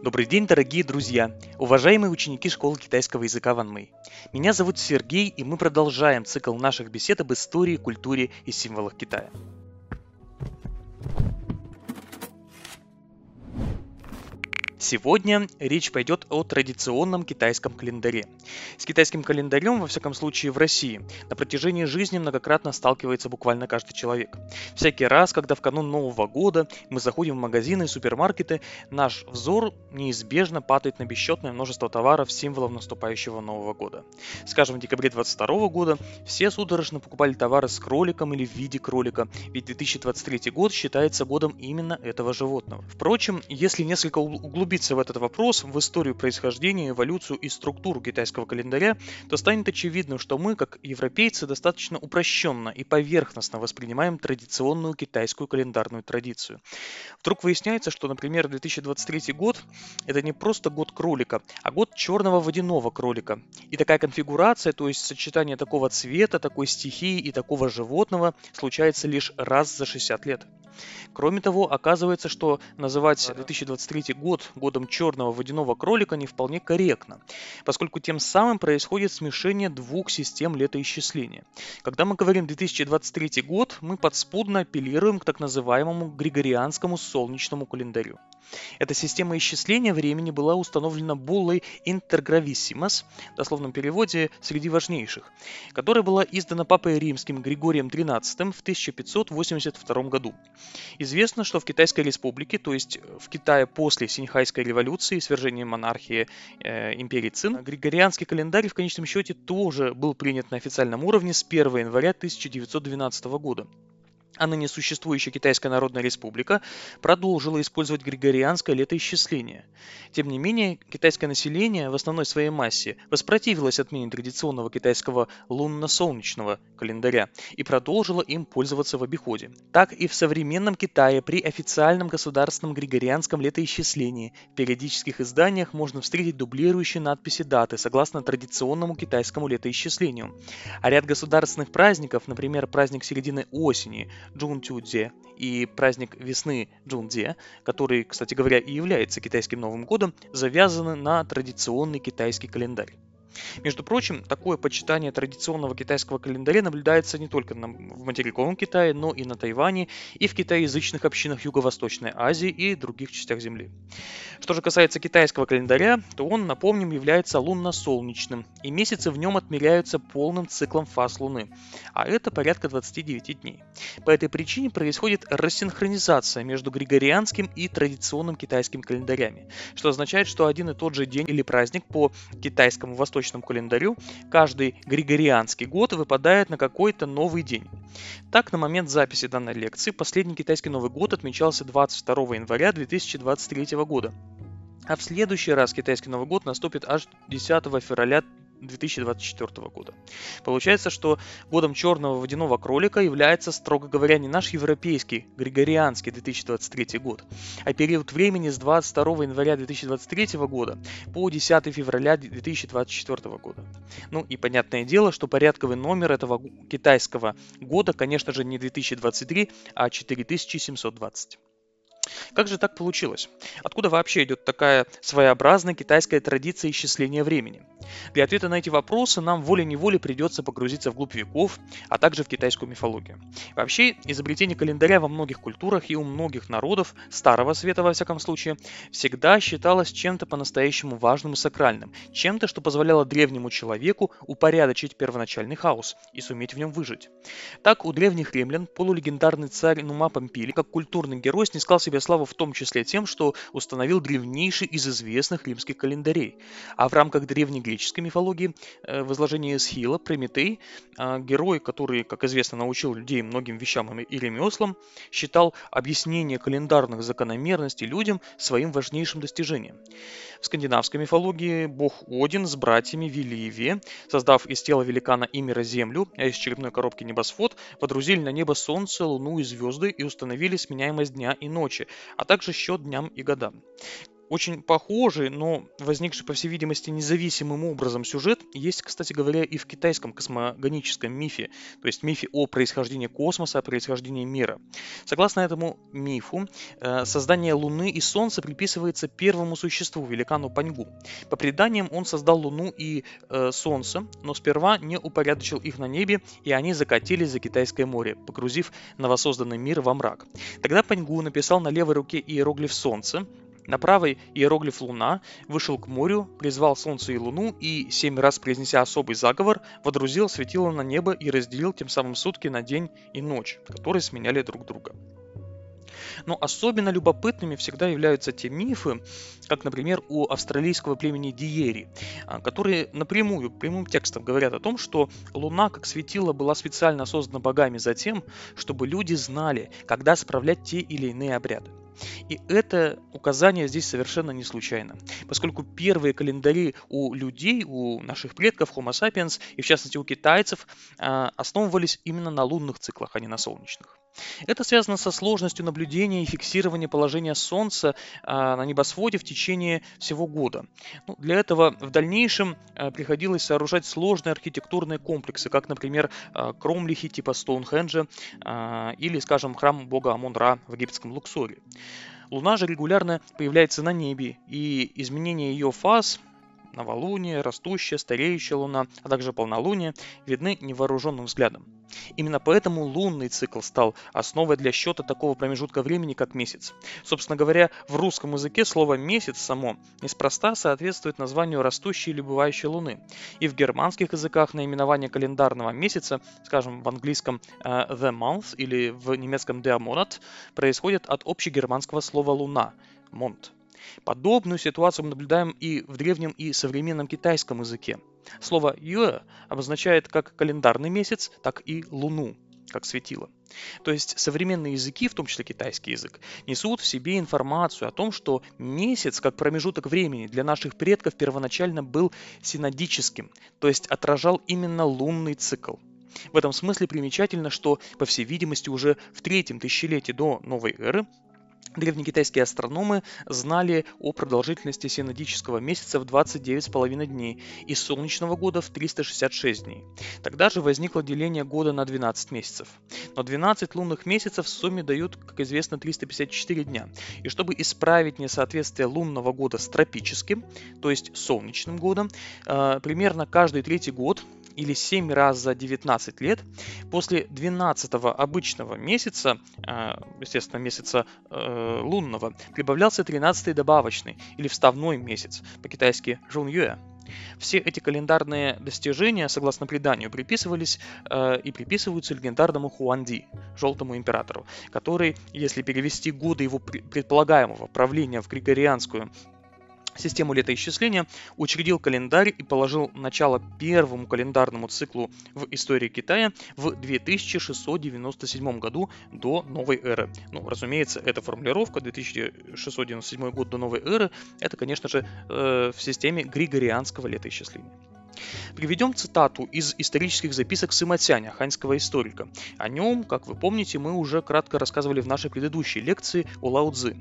Добрый день, дорогие друзья, уважаемые ученики школы китайского языка Ван Мэй. Меня зовут Сергей, и мы продолжаем цикл наших бесед об истории, культуре и символах Китая. Сегодня речь пойдет о традиционном китайском календаре. С китайским календарем, во всяком случае в России, на протяжении жизни многократно сталкивается буквально каждый человек. Всякий раз, когда в канун Нового года мы заходим в магазины и супермаркеты, наш взор неизбежно падает на бесчетное множество товаров, символов наступающего Нового года. Скажем, в декабре 2022 года все судорожно покупали товары с кроликом или в виде кролика, ведь 2023 год считается годом именно этого животного. Впрочем, если несколько углубиться углубиться в этот вопрос, в историю происхождения, эволюцию и структуру китайского календаря, то станет очевидным, что мы, как европейцы, достаточно упрощенно и поверхностно воспринимаем традиционную китайскую календарную традицию. Вдруг выясняется, что, например, 2023 год – это не просто год кролика, а год черного водяного кролика. И такая конфигурация, то есть сочетание такого цвета, такой стихии и такого животного случается лишь раз за 60 лет. Кроме того, оказывается, что называть 2023 год годом черного водяного кролика не вполне корректно, поскольку тем самым происходит смешение двух систем летоисчисления. Когда мы говорим 2023 год, мы подспудно апеллируем к так называемому григорианскому солнечному календарю. Эта система исчисления времени была установлена буллой Intergravissimus, в дословном переводе «среди важнейших», которая была издана Папой Римским Григорием XIII в 1582 году. Известно, что в Китайской республике, то есть в Китае после Синьхайской революции, свержения монархии э, империи Цин, григорианский календарь в конечном счете тоже был принят на официальном уровне с 1 января 1912 года а ныне существующая Китайская Народная Республика продолжила использовать григорианское летоисчисление. Тем не менее, китайское население в основной своей массе воспротивилось отмене традиционного китайского лунно-солнечного календаря и продолжило им пользоваться в обиходе. Так и в современном Китае при официальном государственном григорианском летоисчислении в периодических изданиях можно встретить дублирующие надписи даты согласно традиционному китайскому летоисчислению. А ряд государственных праздников, например, праздник середины осени, Джунтюдзе и праздник весны Джундзе, который, кстати говоря, и является китайским Новым годом, завязаны на традиционный китайский календарь. Между прочим, такое почитание традиционного китайского календаря наблюдается не только на, в материковом Китае, но и на Тайване, и в китаеязычных общинах Юго-Восточной Азии и других частях Земли. Что же касается китайского календаря, то он, напомним, является лунно-солнечным, и месяцы в нем отмеряются полным циклом фаз Луны, а это порядка 29 дней. По этой причине происходит рассинхронизация между григорианским и традиционным китайским календарями, что означает, что один и тот же день или праздник по китайскому восточному восточном календарю каждый григорианский год выпадает на какой-то новый день. Так, на момент записи данной лекции последний китайский Новый год отмечался 22 января 2023 года. А в следующий раз китайский Новый год наступит аж 10 февраля 2024 года. Получается, что годом черного водяного кролика является, строго говоря, не наш европейский, григорианский 2023 год, а период времени с 22 января 2023 года по 10 февраля 2024 года. Ну и понятное дело, что порядковый номер этого китайского года, конечно же, не 2023, а 4720. Как же так получилось? Откуда вообще идет такая своеобразная китайская традиция исчисления времени? Для ответа на эти вопросы нам волей-неволей придется погрузиться вглубь веков, а также в китайскую мифологию. Вообще, изобретение календаря во многих культурах и у многих народов, Старого Света во всяком случае, всегда считалось чем-то по-настоящему важным и сакральным, чем-то, что позволяло древнему человеку упорядочить первоначальный хаос и суметь в нем выжить. Так, у древних римлян полулегендарный царь Нума Помпили, как культурный герой, снискал себе славу в том числе тем, что установил древнейший из известных римских календарей. А в рамках древней греческой мифологии э, в изложении Схила Прометей, э, герой, который, как известно, научил людей многим вещам и ремеслам, считал объяснение календарных закономерностей людям своим важнейшим достижением. В скандинавской мифологии бог Один с братьями Виливе, создав из тела великана и мира землю, а из черепной коробки небосвод, водрузили на небо солнце, луну и звезды и установили сменяемость дня и ночи, а также счет дням и годам. Очень похожий, но возникший, по всей видимости, независимым образом сюжет есть, кстати говоря, и в китайском космогоническом мифе, то есть мифе о происхождении космоса, о происхождении мира. Согласно этому мифу, э, создание Луны и Солнца приписывается первому существу, великану Паньгу. По преданиям, он создал Луну и э, Солнце, но сперва не упорядочил их на небе, и они закатились за Китайское море, погрузив новосозданный мир во мрак. Тогда Паньгу написал на левой руке иероглиф Солнце, на правой иероглиф Луна вышел к морю, призвал Солнце и Луну и, семь раз произнеся особый заговор, водрузил светило на небо и разделил тем самым сутки на день и ночь, которые сменяли друг друга. Но особенно любопытными всегда являются те мифы, как, например, у австралийского племени Диери, а, которые напрямую, прямым текстом говорят о том, что Луна, как светило, была специально создана богами за тем, чтобы люди знали, когда справлять те или иные обряды. И это указание здесь совершенно не случайно, поскольку первые календари у людей, у наших предков Homo sapiens, и в частности у китайцев, а, основывались именно на лунных циклах, а не на солнечных. Это связано со сложностью наблюдения и фиксирования положения Солнца а, на небосводе в течение всего года. Ну, для этого в дальнейшем а, приходилось сооружать сложные архитектурные комплексы, как, например, кромлихи типа Стоунхенджа или, скажем, храм бога Амон-Ра в египетском Луксоре. Луна же регулярно появляется на небе, и изменение ее фаз новолуние, растущая, стареющая луна, а также полнолуние видны невооруженным взглядом. Именно поэтому лунный цикл стал основой для счета такого промежутка времени, как месяц. Собственно говоря, в русском языке слово «месяц» само неспроста соответствует названию растущей или бывающей луны. И в германских языках наименование календарного месяца, скажем, в английском uh, «the month» или в немецком «der Monat», происходит от общегерманского слова «луна» – «монт». Подобную ситуацию мы наблюдаем и в древнем и современном китайском языке. Слово «юэ» обозначает как календарный месяц, так и луну, как светило. То есть современные языки, в том числе китайский язык, несут в себе информацию о том, что месяц как промежуток времени для наших предков первоначально был синодическим, то есть отражал именно лунный цикл. В этом смысле примечательно, что, по всей видимости, уже в третьем тысячелетии до новой эры Древнекитайские астрономы знали о продолжительности синодического месяца в 29,5 дней и солнечного года в 366 дней. Тогда же возникло деление года на 12 месяцев. Но 12 лунных месяцев в сумме дают, как известно, 354 дня. И чтобы исправить несоответствие лунного года с тропическим, то есть солнечным годом, э, примерно каждый третий год или 7 раз за 19 лет, после 12 обычного месяца, э, естественно, месяца э, лунного, прибавлялся 13 добавочный или вставной месяц, по-китайски жунюэ. Все эти календарные достижения, согласно преданию, приписывались э, и приписываются легендарному Хуанди, желтому императору, который, если перевести годы его предполагаемого правления в григорианскую систему летоисчисления, учредил календарь и положил начало первому календарному циклу в истории Китая в 2697 году до новой эры. Ну, разумеется, эта формулировка 2697 год до новой эры, это, конечно же, э, в системе григорианского летоисчисления. Приведем цитату из исторических записок Сыматяня, ханьского историка. О нем, как вы помните, мы уже кратко рассказывали в нашей предыдущей лекции о Лао Цзы.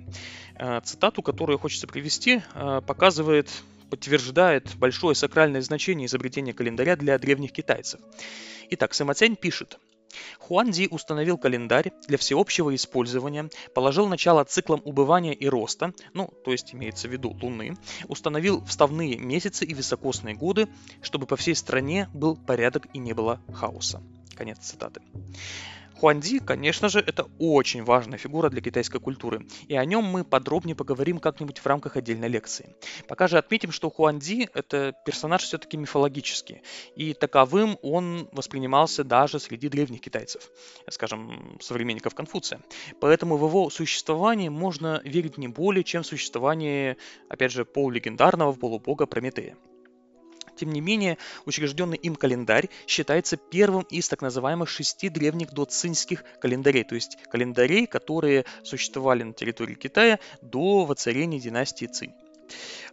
Э, цитату, которую хочется привести, э, показывает подтверждает большое сакральное значение изобретения календаря для древних китайцев. Итак, Сымацянь пишет. Хуанди установил календарь для всеобщего использования, положил начало циклам убывания и роста, ну, то есть имеется в виду Луны, установил вставные месяцы и високосные годы, чтобы по всей стране был порядок и не было хаоса. Конец цитаты. Хуанди, конечно же, это очень важная фигура для китайской культуры, и о нем мы подробнее поговорим как-нибудь в рамках отдельной лекции. Пока же отметим, что Хуанди – это персонаж все-таки мифологический, и таковым он воспринимался даже среди древних китайцев, скажем, современников Конфуция. Поэтому в его существование можно верить не более, чем в существование, опять же, полулегендарного полубога Прометея. Тем не менее, учрежденный им календарь считается первым из так называемых шести древних доцинских календарей, то есть календарей, которые существовали на территории Китая до воцарения династии Цинь.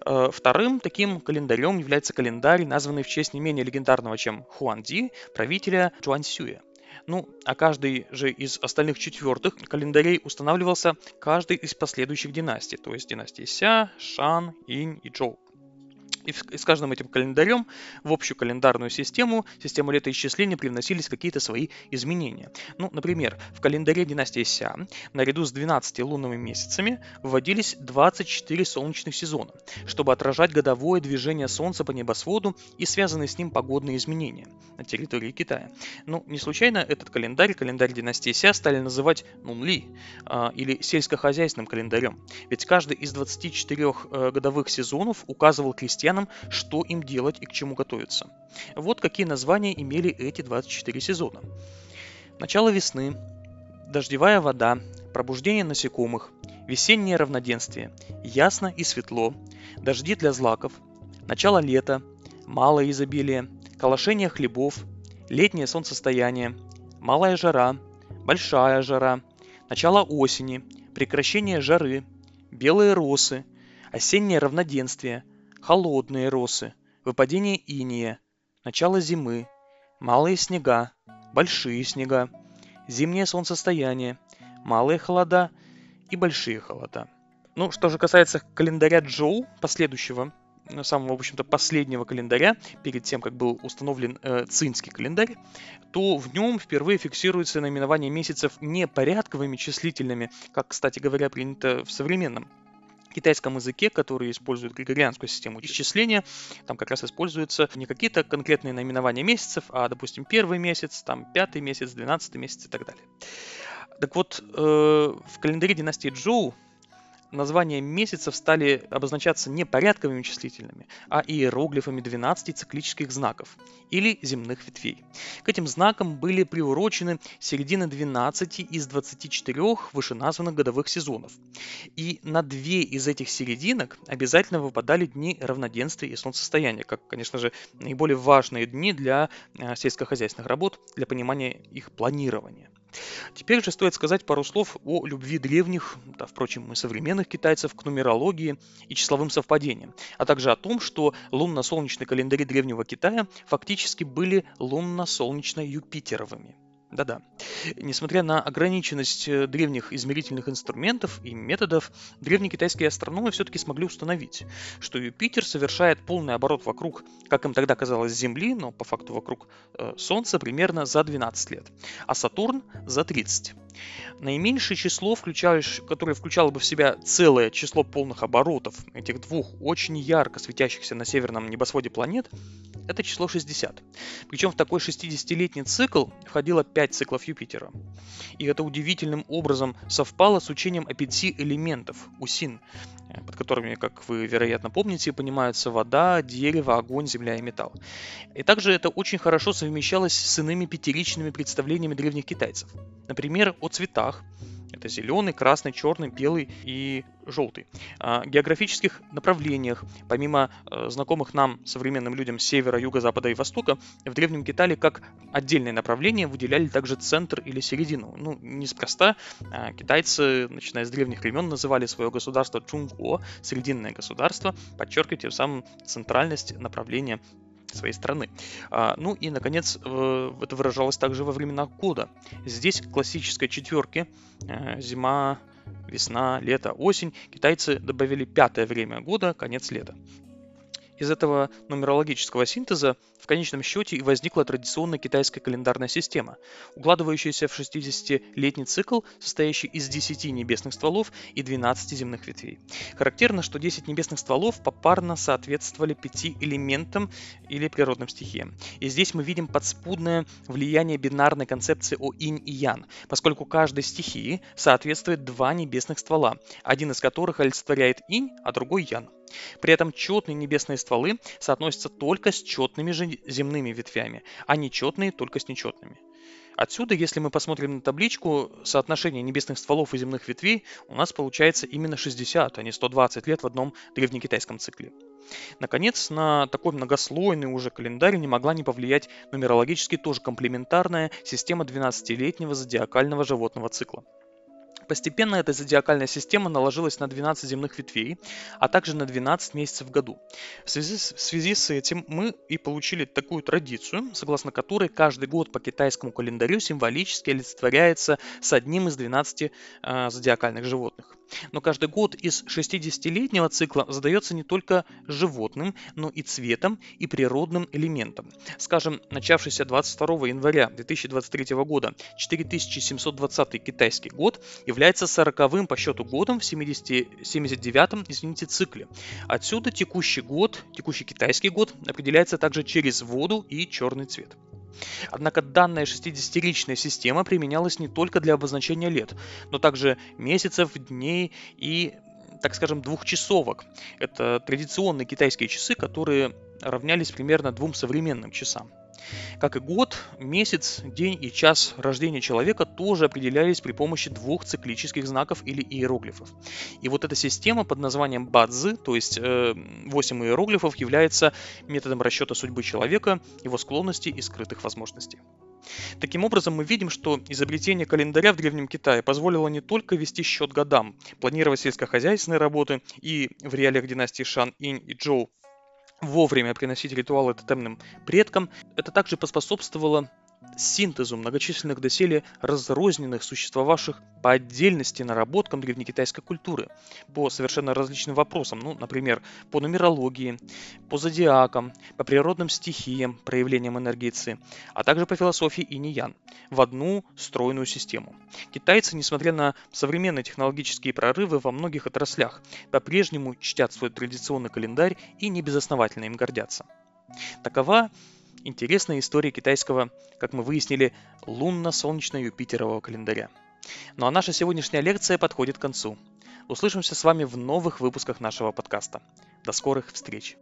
Э, вторым таким календарем является календарь, названный в честь не менее легендарного, чем Хуанди, правителя Джуансюя. Ну, а каждый же из остальных четвертых календарей устанавливался каждый из последующих династий, то есть династии Ся, Шан, Инь и Чжоу. И, с каждым этим календарем в общую календарную систему, систему летоисчисления привносились какие-то свои изменения. Ну, например, в календаре династии Ся наряду с 12 лунными месяцами вводились 24 солнечных сезона, чтобы отражать годовое движение Солнца по небосводу и связанные с ним погодные изменения на территории Китая. Ну, не случайно этот календарь, календарь династии Ся, стали называть Нунли э, или сельскохозяйственным календарем, ведь каждый из 24 э, годовых сезонов указывал крестьян крестьянам, что им делать и к чему готовиться. Вот какие названия имели эти 24 сезона. Начало весны, дождевая вода, пробуждение насекомых, весеннее равноденствие, ясно и светло, дожди для злаков, начало лета, малое изобилие, колошение хлебов, летнее солнцестояние, малая жара, большая жара, начало осени, прекращение жары, белые росы, осеннее равноденствие, холодные росы, выпадение иния, начало зимы, малые снега, большие снега, зимнее солнцестояние, малые холода и большие холода. Ну, что же касается календаря Джоу, последующего, ну, самого, в общем-то, последнего календаря, перед тем, как был установлен э, цинский календарь, то в нем впервые фиксируется наименование месяцев не порядковыми числительными, как, кстати говоря, принято в современном китайском языке, который использует григорианскую систему исчисления, там как раз используются не какие-то конкретные наименования месяцев, а, допустим, первый месяц, там пятый месяц, двенадцатый месяц и так далее. Так вот, э, в календаре династии Джоу названия месяцев стали обозначаться не порядковыми числительными, а иероглифами 12 циклических знаков или земных ветвей. К этим знакам были приурочены середины 12 из 24 вышеназванных годовых сезонов. И на две из этих серединок обязательно выпадали дни равноденствия и солнцестояния, как, конечно же, наиболее важные дни для э, сельскохозяйственных работ, для понимания их планирования. Теперь же стоит сказать пару слов о любви древних, да, впрочем, и современных китайцев к нумерологии и числовым совпадениям, а также о том, что лунно-солнечные календари древнего Китая фактически были лунно-солнечно-юпитеровыми. Да-да. Несмотря на ограниченность э, древних измерительных инструментов и методов, древние китайские астрономы все-таки смогли установить, что Юпитер совершает полный оборот вокруг, как им тогда казалось, Земли, но по факту вокруг э, Солнца примерно за 12 лет, а Сатурн за 30. Наименьшее число, которое включало бы в себя целое число полных оборотов этих двух очень ярко светящихся на северном небосводе планет, это число 60. Причем в такой 60-летний цикл входило 5 циклов Юпитера. И это удивительным образом совпало с учением о пяти элементов УСИН, э, под которыми, как вы, вероятно, помните, понимаются вода, дерево, огонь, земля и металл. И также это очень хорошо совмещалось с иными пятеричными представлениями древних китайцев. Например, о цветах, это зеленый, красный, черный, белый и желтый. О географических направлениях, помимо э, знакомых нам, современным людям, севера, юга, запада и востока, в Древнем Китае как отдельное направление выделяли также центр или середину. Ну, неспроста а китайцы, начиная с древних времен, называли свое государство Чунго, срединное государство, подчеркивая тем самым центральность направления своей страны. А, ну и, наконец, это выражалось также во времена года. Здесь классической четверки э, зима, весна, лето, осень китайцы добавили пятое время года, конец лета. Из этого нумерологического синтеза в конечном счете и возникла традиционная китайская календарная система, укладывающаяся в 60-летний цикл, состоящий из 10 небесных стволов и 12 земных ветвей. Характерно, что 10 небесных стволов попарно соответствовали 5 элементам или природным стихиям. И здесь мы видим подспудное влияние бинарной концепции о инь и ян, поскольку каждой стихии соответствует два небесных ствола, один из которых олицетворяет инь, а другой ян. При этом четные небесные стволы соотносятся только с четными же земными ветвями, а нечетные только с нечетными. Отсюда, если мы посмотрим на табличку, соотношение небесных стволов и земных ветвей у нас получается именно 60, а не 120 лет в одном древнекитайском цикле. Наконец, на такой многослойный уже календарь не могла не повлиять нумерологически тоже комплементарная система 12-летнего зодиакального животного цикла. Постепенно эта зодиакальная система наложилась на 12 земных ветвей, а также на 12 месяцев в году. В связи, с, в связи с этим мы и получили такую традицию, согласно которой каждый год по китайскому календарю символически олицетворяется с одним из 12 э, зодиакальных животных. Но каждый год из 60-летнего цикла задается не только животным, но и цветом и природным элементом. Скажем, начавшийся 22 января 2023 года 4720 китайский год является 40-м по счету годом в 70, 79-м извините, цикле. Отсюда текущий год, текущий китайский год определяется также через воду и черный цвет. Однако данная 60-ричная система применялась не только для обозначения лет, но также месяцев, дней и, так скажем, двухчасовок. Это традиционные китайские часы, которые равнялись примерно двум современным часам. Как и год, месяц, день и час рождения человека тоже определялись при помощи двух циклических знаков или иероглифов. И вот эта система под названием Бадзи, то есть э, 8 иероглифов, является методом расчета судьбы человека, его склонностей и скрытых возможностей. Таким образом, мы видим, что изобретение календаря в Древнем Китае позволило не только вести счет годам, планировать сельскохозяйственные работы и в реалиях династии Шан, Инь и Джоу вовремя приносить ритуалы тотемным предкам, это также поспособствовало синтезу многочисленных доселе разрозненных, существовавших по отдельности наработкам древнекитайской культуры по совершенно различным вопросам, ну, например, по нумерологии, по зодиакам, по природным стихиям, проявлениям энергии Ци, а также по философии инь-ян в одну стройную систему. Китайцы, несмотря на современные технологические прорывы во многих отраслях, по-прежнему чтят свой традиционный календарь и не безосновательно им гордятся. Такова интересная история китайского, как мы выяснили, лунно-солнечно-юпитерового календаря. Ну а наша сегодняшняя лекция подходит к концу. Услышимся с вами в новых выпусках нашего подкаста. До скорых встреч!